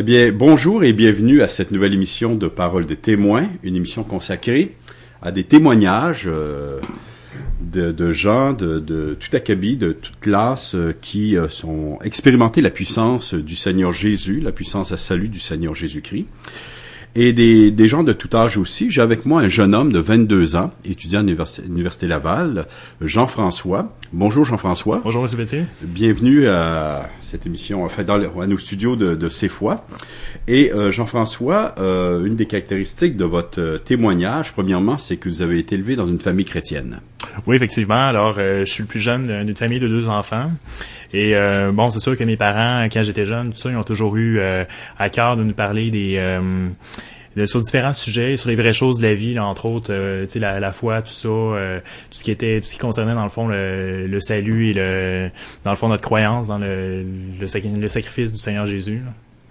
Eh bien, bonjour et bienvenue à cette nouvelle émission de Paroles de témoins, une émission consacrée à des témoignages euh, de, gens de, de, tout acabit, de toute classe, euh, qui euh, sont expérimentés la puissance du Seigneur Jésus, la puissance à salut du Seigneur Jésus-Christ et des, des, gens de tout âge aussi. J'ai avec moi un jeune homme de 22 ans, étudiant à l'Université Laval, Jean-François. Bonjour Jean-François. Bonjour M. Bétier. Bienvenue à cette émission, enfin dans à nos studios de, de foi Et euh, Jean-François, euh, une des caractéristiques de votre euh, témoignage, premièrement, c'est que vous avez été élevé dans une famille chrétienne. Oui, effectivement. Alors, euh, je suis le plus jeune d'une famille de deux enfants. Et euh, bon, c'est sûr que mes parents, quand j'étais jeune, tout ça, ils ont toujours eu euh, à cœur de nous parler des euh, sur différents sujets, sur les vraies choses de la vie, entre autres, euh, tu sais, la, la, foi, tout ça, tout ce qui était, tout ce qui concernait dans le fond le, le, salut et le, dans le fond notre croyance dans le, le, sacrifice du Seigneur Jésus.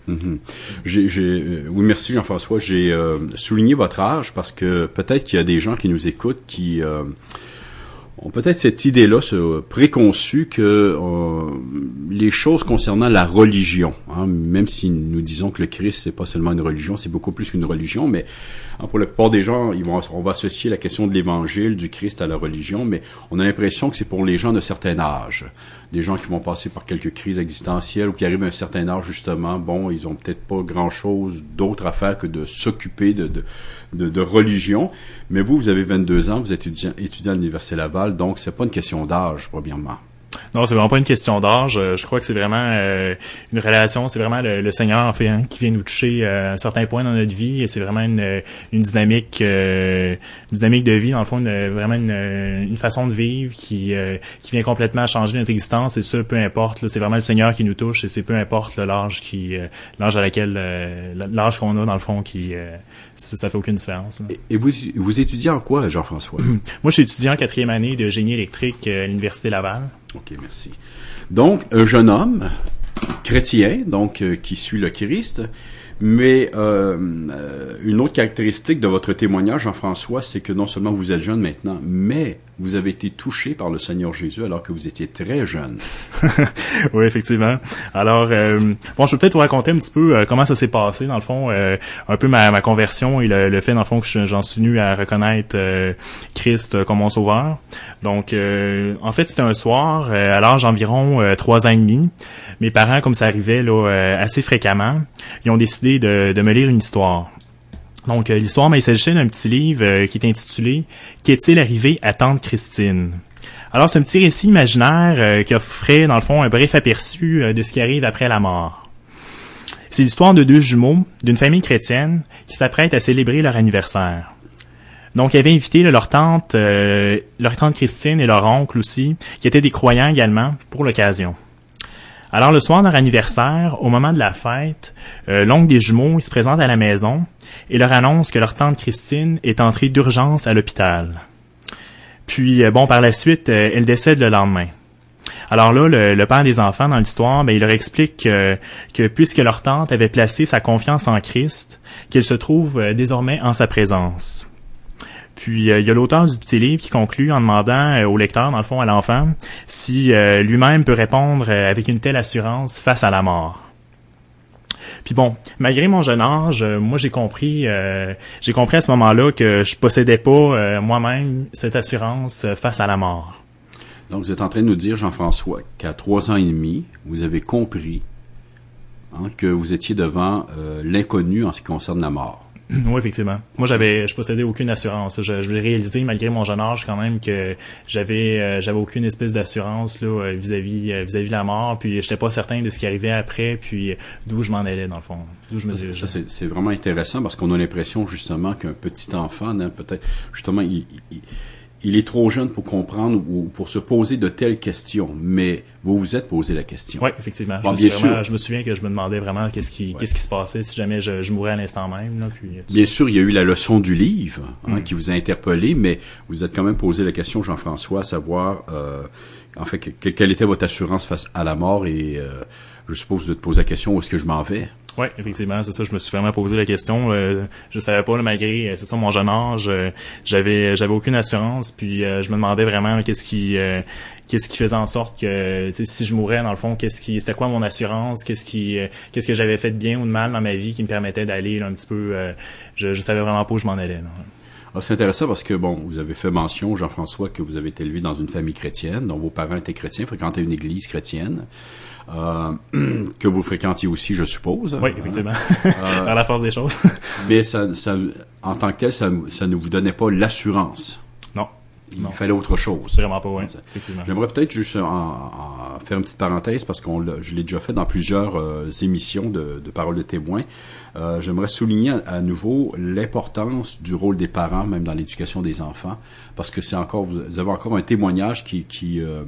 Mm-hmm. j'ai, oui, merci Jean-François. J'ai souligné votre âge parce que peut-être qu'il y a des gens qui nous écoutent qui ont peut-être cette idée-là préconçue que euh, les choses concernant la religion, hein, même si nous disons que le Christ c'est pas seulement une religion, c'est beaucoup plus qu'une religion, mais hein, pour la plupart des gens, ils vont, on va associer la question de l'Évangile, du Christ à la religion, mais on a l'impression que c'est pour les gens de certain âge des gens qui vont passer par quelques crises existentielles ou qui arrivent à un certain âge justement, bon, ils ont peut-être pas grand-chose d'autre à faire que de s'occuper de, de, de, de, religion. Mais vous, vous avez 22 ans, vous êtes étudiant, étudiant à l'Université Laval, donc c'est pas une question d'âge, premièrement. Non, c'est vraiment pas une question d'âge. Euh, je crois que c'est vraiment euh, une relation. C'est vraiment le, Seigneur en fait hein, qui vient nous toucher euh, à un certain point dans notre vie. Et c'est vraiment une, une dynamique, une dynamique de vie dans le fond, vraiment une, une, façon de vivre qui qui vient complètement changer notre existence. Et ça, peu importe. C'est vraiment le Seigneur qui nous touche. Et c'est peu importe l'âge qui, l'âge à laquelle, l'âge qu'on a dans le fond qui, ça, ça, fait aucune différence. Et, vous vous étudiez en quoi, Jean-François? Moi, je suis étudiant en quatrième année de génie électrique à l'université Laval. OK, merci. Donc, un jeune homme chrétien, donc euh, qui suit le Christ, mais euh, euh, une autre caractéristique de votre témoignage, Jean-François, c'est que non seulement vous êtes jeune maintenant, mais vous avez été touché par le Seigneur Jésus alors que vous étiez très jeune. oui, effectivement. Alors, euh, bon, je vais peut-être vous raconter un petit peu euh, comment ça s'est passé, dans le fond, euh, un peu ma, conversion et le, fait, dans le fond, que j'en suis venu à reconnaître Christ comme mon sauveur. Donc, en fait, c'était un soir, à l'âge d'environ trois ans et demi. Mes parents, comme ça arrivait là, assez fréquemment, ils ont décidé de, de me lire une histoire. Donc, euh, l'histoire, mais il s'agissait d'un petit livre euh, qui est intitulé Qu'est-il arrivé à Tante Christine? Alors, c'est un petit récit imaginaire euh, qui offrait, dans le fond, un bref aperçu de ce qui arrive après la mort. C'est l'histoire de deux jumeaux d'une famille chrétienne qui s'apprêtent à célébrer leur anniversaire. Donc, ils avaient invité leur tante, leur tante Christine et leur oncle aussi, qui étaient des croyants également, pour l'occasion. Alors, le soir de leur anniversaire, au moment de la fête, l'oncle des jumeaux, se présente à la maison et leur annonce que leur tante Christine est entrée d'urgence à l'hôpital. Puis, euh, bon, par la suite, euh, elle décède le lendemain. Alors là, le, père des enfants dans l'histoire, ben, il leur explique que, puisque leur tante avait placé sa confiance en Christ, qu'il se trouve euh, désormais en sa présence. Puis il y a l'auteur du petit livre qui conclut en demandant au lecteur, dans le fond à l'enfant, si lui-même peut répondre avec une telle assurance face à la mort. Puis bon, malgré mon jeune âge, euh, moi j'ai compris, euh, j'ai compris à ce moment-là que je possédais pas euh, moi-même cette assurance face à la mort. Donc vous êtes en train de nous dire, Jean-François, qu'à trois ans et demi, vous avez compris hein, que vous étiez devant l'inconnu en ce qui concerne la mort. Oui, effectivement. Moi, j'avais, je possédais aucune assurance. Je, je réalisé, malgré mon jeune âge, quand même, que j'avais, euh, j'avais aucune espèce d'assurance là euh, vis-à-vis, euh, vis-à-vis de la mort. Puis, j'étais pas certain de ce qui arrivait après, puis d'où je m'en allais dans le fond, d'où je me Ça, c'est, vraiment intéressant parce qu'on a l'impression justement qu'un petit enfant, hein, peut-être, justement, il il est trop jeune pour comprendre ou pour se poser de telles questions, mais vous vous êtes posé la question. Oui, effectivement. je, me bien sûr. je me souviens que je me demandais vraiment qu'est-ce qui, qu'est-ce qui se passait si jamais je, je mourais à l'instant même. Là, puis, bien sûr, il y a eu la leçon du livre hein, mm. qui vous a interpellé, mais vous êtes quand même posé la question, Jean-François, à savoir, euh, en fait, quelle était votre assurance face à la mort et euh, je suppose que vous vous êtes posé la question où est-ce que je m'en vais? Oui, effectivement, c'est ça. Je me suis vraiment posé la question. Euh, je savais pas, malgré c'est ça mon jeune âge, j'avais j'avais aucune assurance. Puis je me demandais vraiment qu'est-ce qui qu'est-ce qui faisait en sorte que si je mourais dans le fond, qu'est-ce qui c'était quoi mon assurance, qu'est-ce qui qu'est-ce que j'avais fait de bien ou de mal dans ma vie qui me permettait d'aller un petit peu. je, je savais vraiment pas où je m'en allais. Ah, c'est intéressant parce que, bon, vous avez fait mention, Jean-François, que vous avez été élevé dans une famille chrétienne, dont vos parents étaient chrétiens, fréquentaient une église chrétienne, euh, que vous fréquentiez aussi, je suppose. Oui, effectivement. Euh, Par la force des choses. mais ça, ça, en tant que tel, ça, ça ne vous donnait pas l'assurance il fallait autre chose. Vraiment pas, oui. J'aimerais peut-être juste en, faire une petite parenthèse parce qu'on je l'ai déjà fait dans plusieurs euh, émissions de, de paroles de témoins. Euh, J'aimerais souligner à, nouveau l'importance du rôle des parents, même dans l'éducation des enfants, parce que c'est encore, vous avez encore un témoignage qui qui euh,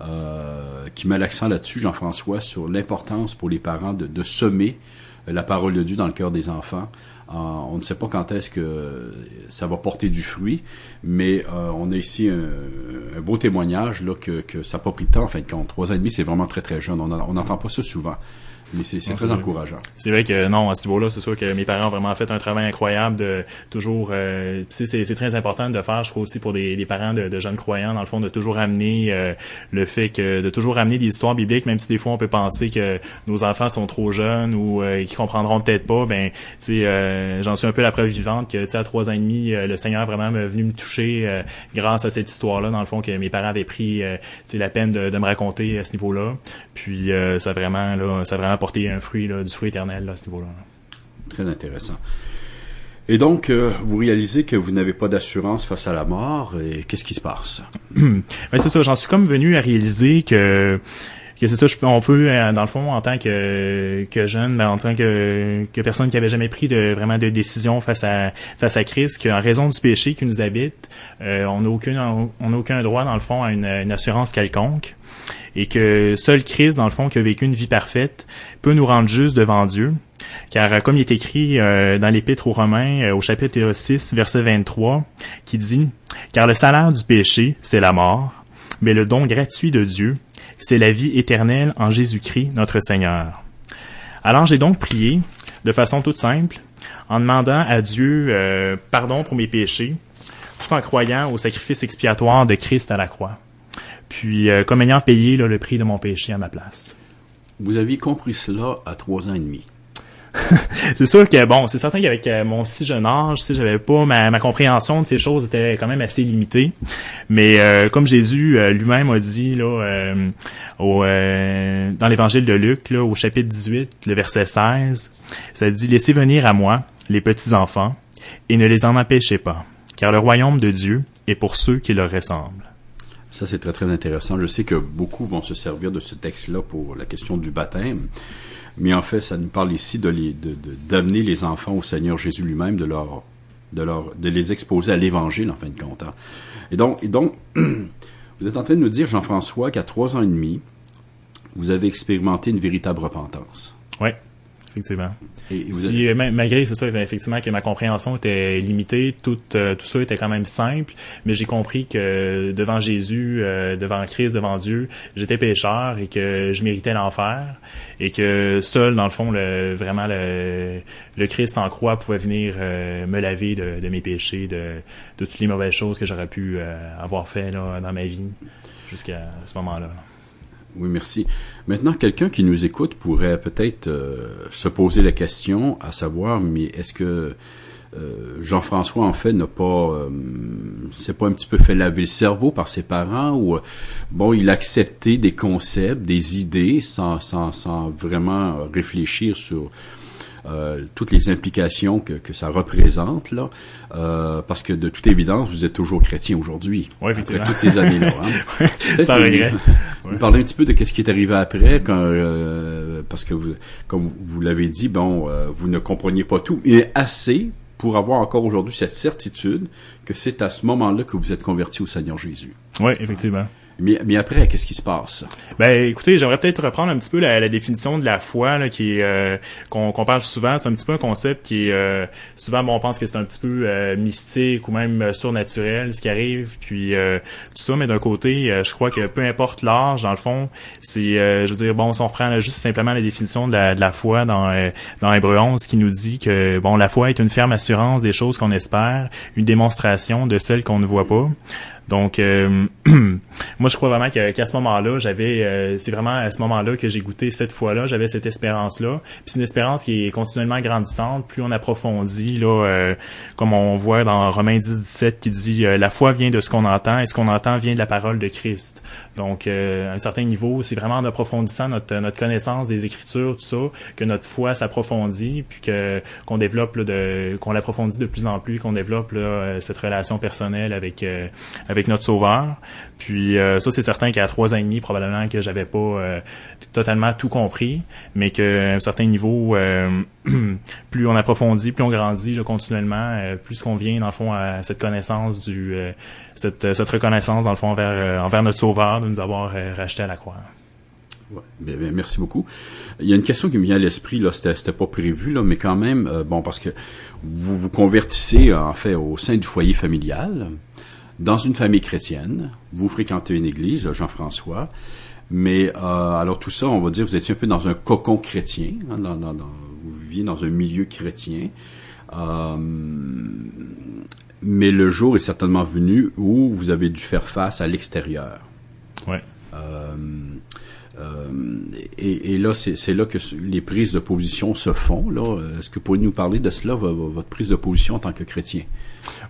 euh qui met l'accent là-dessus, Jean-François, sur l'importance pour les parents de, de semer la parole de Dieu dans le cœur des enfants. Euh, on ne sait pas quand est-ce que ça va porter du fruit, mais euh, on a ici un, beau témoignage là que, ça n'a pas pris de temps en fin. Trois ans et demi, c'est vraiment très très jeune. On n'entend pas ça souvent. Mais c'est très encourageant. C'est vrai que non, à ce niveau-là, c'est sûr que mes parents ont vraiment fait un travail incroyable de toujours. Euh, c'est très important de faire, je crois aussi pour des, parents de, jeunes croyants, dans le fond, de toujours amener euh, le fait que de toujours amener des histoires bibliques, même si des fois on peut penser que nos enfants sont trop jeunes ou euh, qu'ils comprendront peut-être pas. Ben, tu sais, euh, j'en suis un peu la preuve vivante que, tu sais, à trois ans et demi, le Seigneur vraiment venu me toucher grâce à cette histoire-là, dans le fond, que mes parents avaient pris, tu la peine de, de, me raconter à ce niveau-là. Puis ça vraiment là, ça vraiment apporter un fruit, du fruit éternel à ce niveau-là. Très intéressant. Et donc, euh, vous réalisez que vous n'avez pas d'assurance face à la mort, et qu'est-ce qui se passe? ben, c'est ça, j'en suis comme venu à réaliser que que c'est ça, je, on peut, euh, dans le fond, en tant que, que jeune, ben, en tant que, que personne qui avait jamais pris de vraiment de décision face à face à Christ, qu'en raison du péché qui nous habite, euh, on n'a aucun on n'a aucun droit dans le fond à une, une assurance quelconque et que seul Christ, dans le fond, qui a vécu une vie parfaite, peut nous rendre justes devant Dieu. Car euh, comme il est écrit euh, dans l'Épître aux Romains, euh, au chapitre 6, verset 23, qui dit « Car le salaire du péché, c'est la mort, mais le don gratuit de Dieu, c'est la vie éternelle en Jésus-Christ, notre Seigneur. » Alors j'ai donc prié, de façon toute simple, en demandant à Dieu pardon pour mes péchés, tout en croyant au sacrifice expiatoire de Christ à la croix puis euh, comme ayant payé le prix de mon péché à ma place. Vous aviez compris cela à trois ans et demi. c'est sûr que bon, c'est certain qu'avec euh, mon si jeune âge, sais, j'avais pas ma, compréhension de ces choses était quand même assez limitée. Mais euh, comme Jésus lui-même a dit là, au, dans l'Évangile de Luc, là, au chapitre 18, le verset 16, ça dit laissez venir à moi les petits enfants et ne les en empêchez pas, car le royaume de Dieu est pour ceux qui leur ressemblent. Ça, c'est très, très intéressant. Je sais que beaucoup vont se servir de ce texte-là pour la question du baptême. Mais en fait, ça nous parle ici de d'amener les enfants au Seigneur Jésus lui-même, de leur, de leur, de les exposer à l'Évangile, en fin de compte. Hein. Et donc, et donc, vous êtes en train de nous dire, Jean-François, qu'à trois ans et demi, vous avez expérimenté une véritable repentance. Oui effectivement. si, euh, malgré c'est ça, effectivement, que ma compréhension était limitée, tout, euh, tout ça était quand même simple, mais j'ai compris que devant Jésus, euh, devant Christ, devant Dieu, j'étais pécheur et que je méritais l'enfer et que seul, dans le fond, le, vraiment le, le Christ en croix pouvait venir me laver de, de, mes péchés, de, de toutes les mauvaises choses que j'aurais pu avoir fait là, dans ma vie jusqu'à ce moment-là. Oui, merci. Maintenant, quelqu'un qui nous écoute pourrait peut-être euh, se poser la question à savoir, mais est-ce que euh, Jean-François, en fait, n'a pas, euh, c'est pas un petit peu fait laver le cerveau par ses parents ou, bon, il a accepté des concepts, des idées sans, sans, sans vraiment réfléchir sur euh, toutes les implications que, que ça représente là, euh, parce que de toute évidence, vous êtes toujours chrétien aujourd'hui. Oui, après toutes ces années-là. Hein. Ça regret. Vous parlez un petit peu de qu'est-ce qui est arrivé après, quand, euh, parce que vous, comme vous l'avez dit, bon, euh, vous ne compreniez pas tout, mais assez pour avoir encore aujourd'hui cette certitude que c'est à ce moment-là que vous êtes converti au Seigneur Jésus. Oui, effectivement. Mais, mais après, qu'est-ce qui se passe? Ben, écoutez, j'aimerais peut-être reprendre un petit peu la, définition de la foi, là, qui euh, qu'on parle souvent. C'est un petit peu un concept qui est euh, souvent, bon, on pense que c'est un petit peu euh, mystique ou même surnaturel, ce qui arrive, puis tout ça. Mais d'un côté, je crois que peu importe l'âge, dans le fond, c'est, je veux dire, bon, si on reprend juste simplement la définition de la, de la foi dans dans Hébreu 11, qui nous dit que bon, la foi est une ferme assurance des choses qu'on espère, une démonstration de celles qu'on ne voit pas. Donc, euh, moi, je crois vraiment qu'à ce moment-là, j'avais, euh, c'est vraiment à ce moment-là que j'ai goûté cette fois-là, j'avais cette espérance-là. Puis c'est une espérance qui est continuellement grandissante, plus on approfondit, là, euh, comme on voit dans Romains 10, 17, qui dit la foi vient de ce qu'on entend et ce qu'on entend vient de la parole de Christ. Donc, à un certain niveau, c'est vraiment en approfondissant notre, notre connaissance des Écritures, tout ça, que notre foi s'approfondit, puis que qu'on développe, de, qu'on l'approfondit de plus en plus, qu'on développe cette relation personnelle avec avec notre Sauveur. Puis euh, ça, c'est certain qu'à trois ans et demi, probablement que j'avais pas euh, totalement tout compris, mais qu'à un certain niveau, euh, plus on approfondit, plus on grandit là, continuellement, plus qu'on vient dans le fond à cette connaissance du, cette, cette reconnaissance dans le fond envers, envers notre Sauveur de nous avoir racheté à la croix. Ouais, bien, bien, merci beaucoup. Il y a une question qui me vient à l'esprit, là, c'était pas prévu, là, mais quand même, bon, parce que vous vous convertissez en fait au sein du foyer familial dans une famille chrétienne, vous fréquentez une église, Jean-François, mais euh, alors tout ça, on va dire, vous étiez un peu dans un cocon chrétien, hein, dans, dans, vous viviez dans un milieu chrétien, euh, mais le jour est certainement venu où vous avez dû faire face à l'extérieur. Ouais. Euh, et, et, là, c'est là que les prises de position se font. Est-ce que vous pourriez nous parler de cela, votre prise de position en tant que chrétien?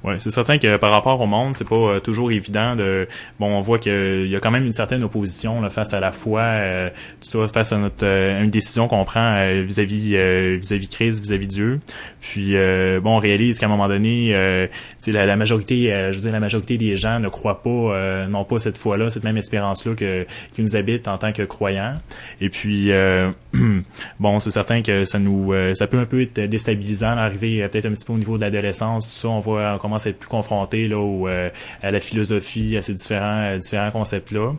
Ouais, c'est certain que par rapport au monde, c'est pas euh, toujours évident de. Bon, on voit qu'il y a quand même une certaine opposition là, face à la foi, euh, tout ça, face à notre euh, une décision qu'on prend vis-à-vis vis-à-vis Christ, vis-à-vis Dieu. Puis bon, on réalise qu'à un moment donné, c'est la, la, majorité, je veux dire, la majorité des gens ne croient pas, n'ont pas cette foi-là, cette même espérance-là que qui nous habite en tant que croyants. Et puis bon, c'est certain que ça nous, ça peut un peu être déstabilisant d'arriver peut-être un petit peu au niveau de l'adolescence, tout ça. On voit on commence à être plus confronté là euh, à la philosophie, à ces différents différents concepts là.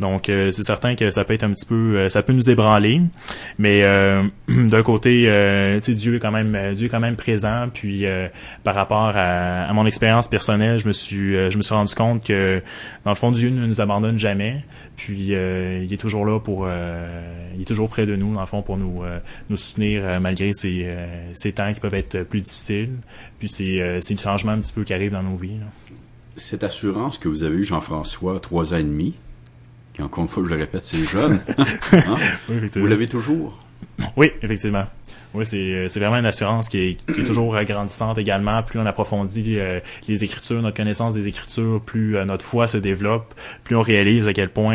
Donc euh, c'est certain que ça peut être un petit peu euh, ça peut nous ébranler, mais d'un côté Dieu est quand même Dieu est quand même présent puis par rapport à, mon expérience personnelle, je me suis je me suis rendu compte que dans le fond Dieu ne nous abandonne jamais, puis il est toujours là pour il est toujours près de nous dans le fond pour nous nous soutenir malgré ces ces temps qui peuvent être plus difficiles. Puis c'est c'est changements un petit peu qui arrive dans nos vies. Cette assurance que vous avez eue, Jean-François, trois ans et demi, et encore une fois, je le répète, c'est jeune. Hein? vous l'avez toujours? Oui, effectivement. Oui, c'est, euh, c'est vraiment une assurance qui est, qui est toujours grandissante également. Plus on approfondit euh, les écritures, notre connaissance des écritures, plus euh, notre foi se développe, plus on réalise à quel point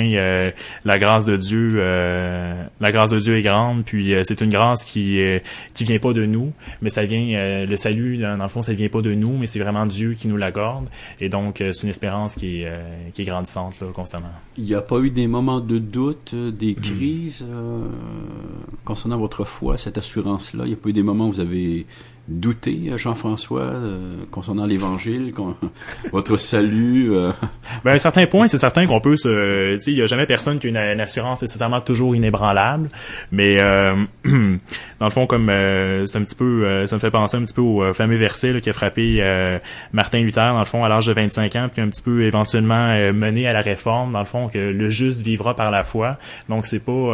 la grâce de Dieu, la grâce de Dieu est grande. Puis c'est une grâce qui qui vient pas de nous, mais ça vient le salut dans le fond, ça vient pas de nous, mais c'est vraiment Dieu qui nous l'accorde. Et donc c'est une espérance qui est qui est grandissante là, constamment. Il n'y a pas eu des moments de doute, des crises concernant votre foi, cette assurance il n'y a pas eu des moments où vous avez douté, Jean-François, euh, concernant l'Évangile, votre salut? Euh? Ben, à un certain point, c'est certain qu'on peut se... Il n'y a jamais personne qui a une, assurance nécessairement toujours inébranlable, mais euh, dans le fond, comme c'est un petit peu... ça me fait penser un petit peu au fameux verset qui a frappé Martin Luther, dans le fond, à l'âge de 25 ans, puis un petit peu éventuellement mené à la réforme, dans le fond, que le juste vivra par la foi. Donc, c'est pas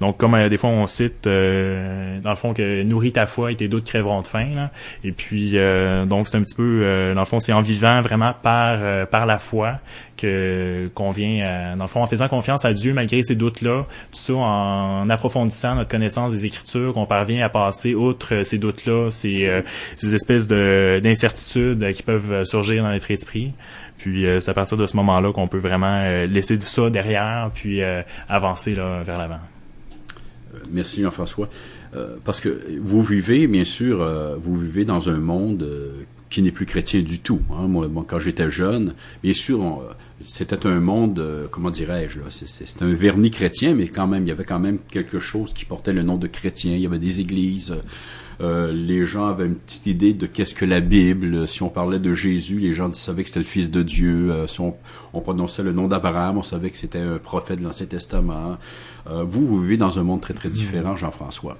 donc, comme euh, des fois on cite, euh, dans le fond, que nourris ta foi et tes doutes crèveront de faim. Là. Et puis, euh, donc c'est un petit peu, dans le fond, c'est en vivant vraiment par par la foi que qu'on vient, dans le fond, en faisant confiance à Dieu malgré ces doutes-là, tout ça en approfondissant notre connaissance des Écritures, qu'on parvient à passer outre ces doutes-là, ces, ces espèces de d'incertitudes qui peuvent surgir dans notre esprit. Puis c'est à partir de ce moment-là qu'on peut vraiment laisser ça derrière, puis avancer là, vers l'avant. Merci Jean-François. Euh, parce que vous vivez, bien sûr, euh, vous vivez dans un monde euh, qui n'est plus chrétien du tout. Hein. Moi, quand j'étais jeune, bien sûr, c'était un monde, comment dirais-je, c'était un vernis chrétien, mais quand même, il y avait quand même quelque chose qui portait le nom de chrétien. Il y avait des églises. Euh, les gens avaient une petite idée de qu'est-ce que la Bible. Si on parlait de Jésus, les gens savaient que c'était le Fils de Dieu. Euh, si on, prononçait le nom d'Abraham, on savait que c'était un prophète de l'Ancien Testament. vous, vous vivez dans un monde très, très différent, Jean-François.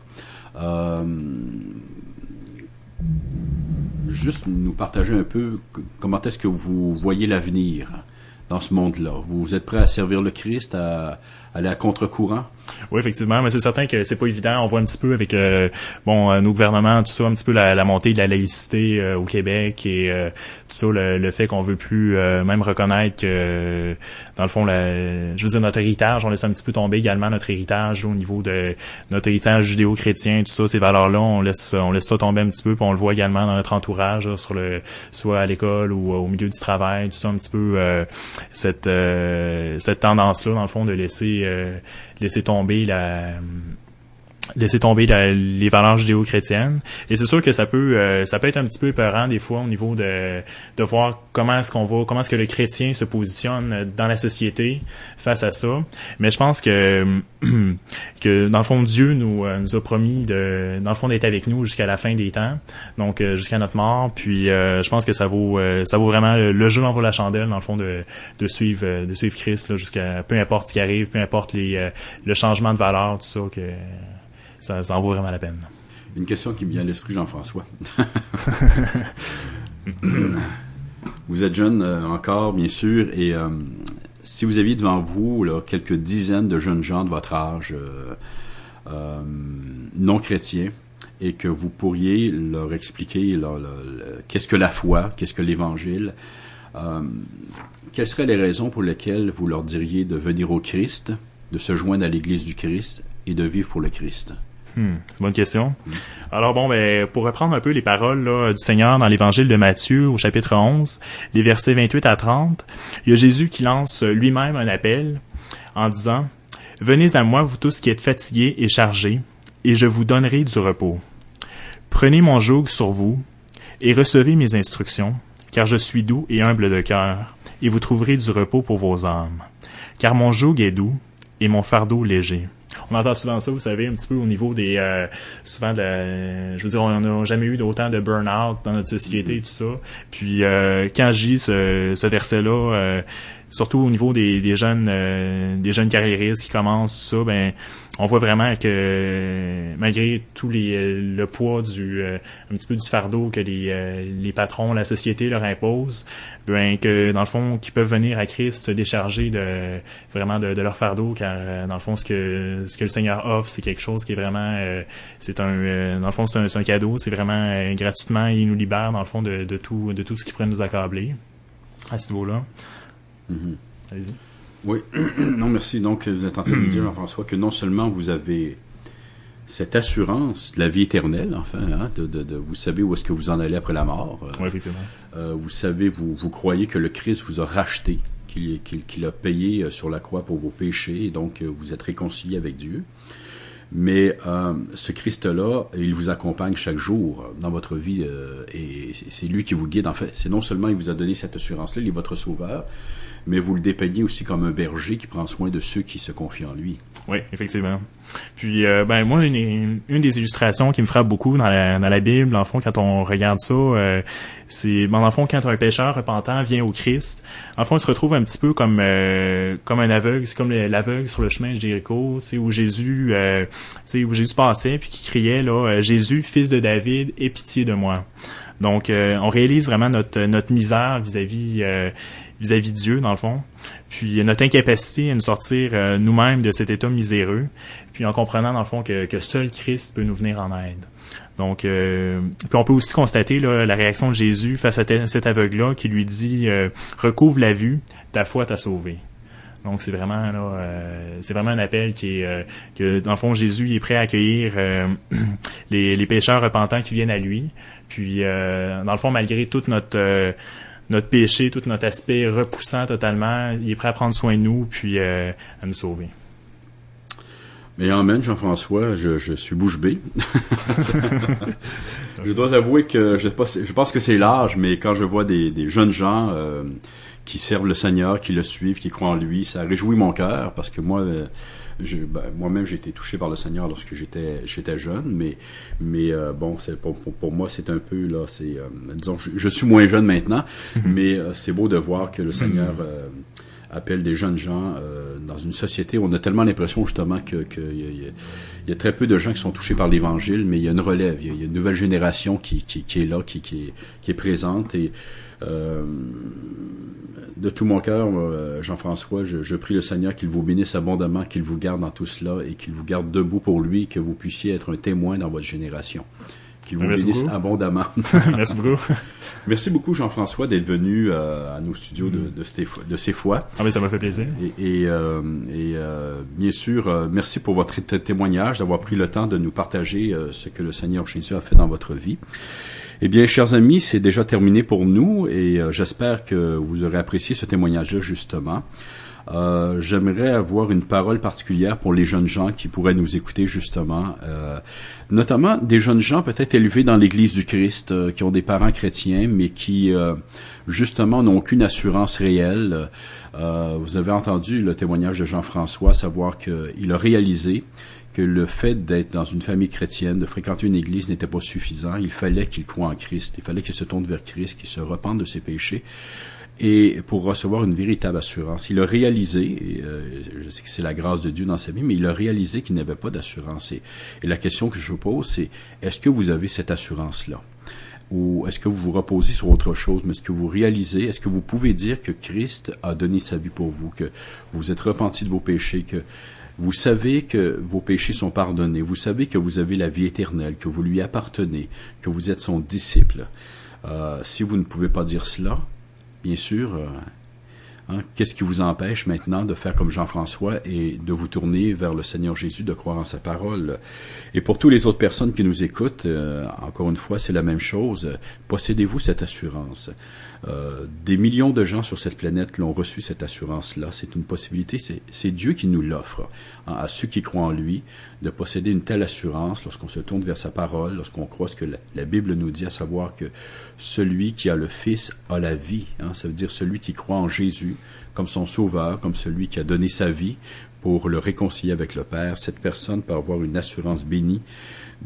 juste nous partager un peu comment est-ce que vous voyez l'avenir dans ce monde-là. Vous êtes prêt à servir le Christ, à, aller à contre-courant? Oui, effectivement, mais c'est certain que c'est pas évident. On voit un petit peu avec euh, bon euh, nos gouvernements, tout ça, un petit peu la, montée de la laïcité euh, au Québec et tout ça, le, fait qu'on veut plus même reconnaître que dans le fond, la, je veux dire notre héritage, on laisse un petit peu tomber également notre héritage au niveau de notre héritage judéo-chrétien, tout ça, ces valeurs-là, on laisse on laisse ça tomber un petit peu, puis on le voit également dans notre entourage, sur le soit à l'école ou au milieu du travail, tout ça, un petit peu cette cette tendance-là dans le fond de laisser laisser tomber la laisser tomber les valeurs judéo-chrétiennes et c'est sûr que ça peut euh, ça peut être un petit peu épeurant des fois au niveau de de voir comment est-ce qu'on va comment est-ce que le chrétien se positionne dans la société face à ça. Mais je pense que que dans le fond Dieu nous euh, nous a promis de dans le fond d'être avec nous jusqu'à la fin des temps donc euh, jusqu'à notre mort. Puis je pense que ça vaut ça vaut vraiment le, jeu en vaut la chandelle dans le fond de de suivre de suivre Christ jusqu'à peu importe ce qui arrive peu importe les le changement de valeur tout ça que ça, en vaut vraiment la peine. Une question qui me vient à l'esprit, Jean-François. vous êtes jeune euh, encore, bien sûr, et euh, si vous aviez devant vous là, quelques dizaines de jeunes gens de votre âge euh, non chrétiens, et que vous pourriez leur expliquer qu'est-ce que la foi, qu'est-ce que l'Évangile, quelles seraient les raisons pour lesquelles vous leur diriez de venir au Christ, de se joindre à l'Église du Christ et de vivre pour le Christ? Hmm, bonne question. Alors bon, ben, pour reprendre un peu les paroles du Seigneur dans l'évangile de Matthieu au chapitre 11, les versets 28 à 30, il y a Jésus qui lance lui-même un appel en disant, Venez à moi, vous tous qui êtes fatigués et chargés, et je vous donnerai du repos. Prenez mon joug sur vous, et recevez mes instructions, car je suis doux et humble de cœur, et vous trouverez du repos pour vos âmes. Car mon joug est doux, et mon fardeau léger on entend souvent ça, vous savez, un petit peu au niveau des euh, souvent de je veux dire, on n'a jamais eu d'autant de burn-out dans notre société, mm-hmm. tout ça. Puis euh, quand j'ai ce, ce verset-là, euh, surtout au niveau des, des jeunes euh, des jeunes carriéristes qui commencent ça, ben on voit vraiment que malgré tout les, le poids du euh, un petit peu du fardeau que les, euh, les patrons, la société leur imposent, ben que dans le fond qu'ils peuvent venir à Christ se décharger de vraiment de, leur fardeau car dans le fond ce que ce que le Seigneur offre c'est quelque chose qui est vraiment c'est un dans le fond c'est un, un, cadeau c'est vraiment gratuitement il nous libère dans le fond de, de tout de tout ce qui pourrait nous accabler à ce niveau Mhm. Allez-y. Oui, non, merci. Donc, vous êtes en train de me dire, François, que non seulement vous avez cette assurance de la vie éternelle, enfin, hein, de, vous savez où est-ce que vous en allez après la mort. Euh, oui, effectivement. Euh, vous savez, vous, vous croyez que le Christ vous a racheté, qu'il a payé euh, sur la croix pour vos péchés, et donc vous êtes réconcilié avec Dieu. Mais ce Christ-là, il vous accompagne chaque jour dans votre vie et c'est lui qui vous guide. En fait, c'est non seulement il vous a donné cette assurance-là, il est votre sauveur, mais vous le dépeignez aussi comme un berger qui prend soin de ceux qui se confient en lui. Oui, effectivement. Puis, euh, ben moi, une, des illustrations qui me frappe beaucoup dans la, dans la Bible, en fond, quand on regarde ça, euh, c'est, ben, en fond, quand un pécheur repentant vient au Christ, en fond, il se retrouve un petit peu comme euh, comme un aveugle, c'est comme l'aveugle sur le chemin de Jéricho, tu sais, où Jésus, tu sais, où Jésus passait puis qui criait là, Jésus, fils de David, aie pitié de moi. Donc, on réalise vraiment notre notre misère vis-à-vis vis-à-vis de Dieu, dans le fond. Puis notre incapacité à nous sortir euh, nous-mêmes de cet état miséreux, puis en comprenant, dans le fond, que, que seul Christ peut nous venir en aide. Donc, euh, puis on peut aussi constater là, la réaction de Jésus face à cet aveugle-là qui lui dit euh, recouvre la vue, ta foi t'a sauvé. Donc c'est vraiment là, c'est vraiment un appel qui est que dans le fond Jésus est prêt à accueillir les, les pécheurs repentants qui viennent à lui. Puis dans le fond malgré toute notre notre péché, tout notre aspect repoussant totalement, il est prêt à prendre soin de nous puis euh, à nous sauver. Mais Amen, Jean-François, je, je suis bouche bée. je dois avouer que je, je pense que c'est l'âge, mais quand je vois des, des jeunes gens euh, qui servent le Seigneur, qui le suivent, qui croient en lui, ça réjouit mon cœur parce que moi, euh, ben, moi-même j'ai été touché par le Seigneur lorsque j'étais j'étais jeune, mais mais euh, bon, c'est pour, pour, moi c'est un peu là, c'est disons, je, je, suis moins jeune maintenant, mm-hmm. mais c'est beau de voir que le Seigneur appelle des jeunes gens euh, dans une société où on a tellement l'impression justement que, que y, a, y, a, très peu de gens qui sont touchés par l'Évangile, mais il y a une relève, il y a, une nouvelle génération qui, qui, qui est là, qui, qui, est, qui est présente et euh, de tout mon cœur, Jean-François, je, je, prie le Seigneur qu'il vous bénisse abondamment, qu'il vous garde dans tout cela et qu'il vous garde debout pour lui, que vous puissiez être un témoin dans votre génération. Qu'il vous bénisse abondamment. Merci beaucoup. Merci beaucoup, Jean-François, d'être venu euh, à nos studios de, de, de ces fois. Ah, mais ça m'a fait plaisir. Et, et, euh, et euh, bien sûr, euh, merci pour votre témoignage, d'avoir pris le temps de nous partager euh, ce que le Seigneur Jésus a fait dans votre vie. Eh bien, chers amis, c'est déjà terminé pour nous et euh, j'espère que vous aurez apprécié ce témoignage-là, justement. Euh, j'aimerais avoir une parole particulière pour les jeunes gens qui pourraient nous écouter justement, euh, notamment des jeunes gens peut-être élevés dans l'Église du Christ, qui ont des parents chrétiens, mais qui justement n'ont aucune assurance réelle. Vous avez entendu le témoignage de Jean-François, savoir qu'il a réalisé que le fait d'être dans une famille chrétienne, de fréquenter une église n'était pas suffisant. Il fallait qu'il croit en Christ. Il fallait qu'il se tourne vers Christ, qu'il se repente de ses péchés et pour recevoir une véritable assurance. Il a réalisé, euh, je sais que c'est la grâce de Dieu dans sa vie, mais il a réalisé qu'il n'avait pas d'assurance. Et, la question que je vous pose, c'est est-ce que vous avez cette assurance-là? Ou est-ce que vous vous reposez sur autre chose, mais est-ce que vous réalisez, est-ce que vous pouvez dire que Christ a donné sa vie pour vous, que vous êtes repenti de vos péchés, que vous savez que vos péchés sont pardonnés, vous savez que vous avez la vie éternelle, que vous lui appartenez, que vous êtes son disciple? Euh, si vous ne pouvez pas dire cela, bien sûr, euh, hein, qu'est-ce qui vous empêche maintenant de faire comme Jean-François et de vous tourner vers le Seigneur Jésus, de croire en sa parole? Et pour toutes les autres personnes qui nous écoutent, euh, encore une fois, c'est la même chose. Possédez-vous cette assurance? Euh, des millions de gens sur cette planète l'ont reçu cette assurance-là. C'est une possibilité. C'est Dieu qui nous l'offre hein, à ceux qui croient en lui de posséder une telle assurance lorsqu'on se tourne vers sa parole, lorsqu'on croit ce que la, Bible nous dit, à savoir que celui qui a le Fils a la vie. Hein, ça veut dire celui qui croit en Jésus comme son sauveur, comme celui qui a donné sa vie pour le réconcilier avec le Père. Cette personne peut avoir une assurance bénie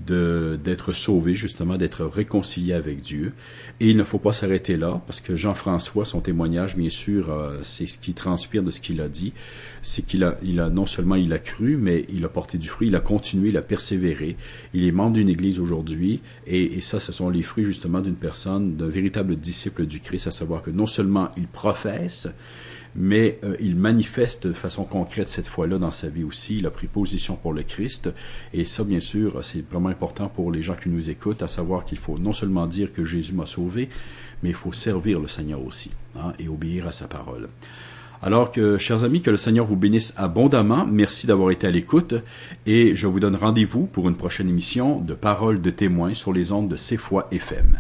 d'être sauvé, justement, d'être réconcilié avec Dieu. Et il ne faut pas s'arrêter là, parce que Jean-François, son témoignage, bien sûr, euh, c'est ce qui transpire de ce qu'il a dit, c'est qu'il a, il a non seulement il a cru, mais il a porté du fruit, il a continué, il a persévéré. Il est membre d'une église aujourd'hui, et, et ça, ce sont les fruits justement d'une personne, d'un véritable disciple du Christ, à savoir que non seulement il professe, mais euh, il manifeste de façon concrète cette fois-là dans sa vie aussi. Il a pris position pour le Christ. Et ça, bien sûr, c'est vraiment important pour les gens qui nous écoutent, à savoir qu'il faut non seulement dire que Jésus m'a sauvé, mais il faut servir le Seigneur aussi hein, et obéir à sa parole. Alors que, chers amis, que le Seigneur vous bénisse abondamment. Merci d'avoir été à l'écoute et je vous donne rendez-vous pour une prochaine émission de Paroles de témoins sur les ondes de C'est FM.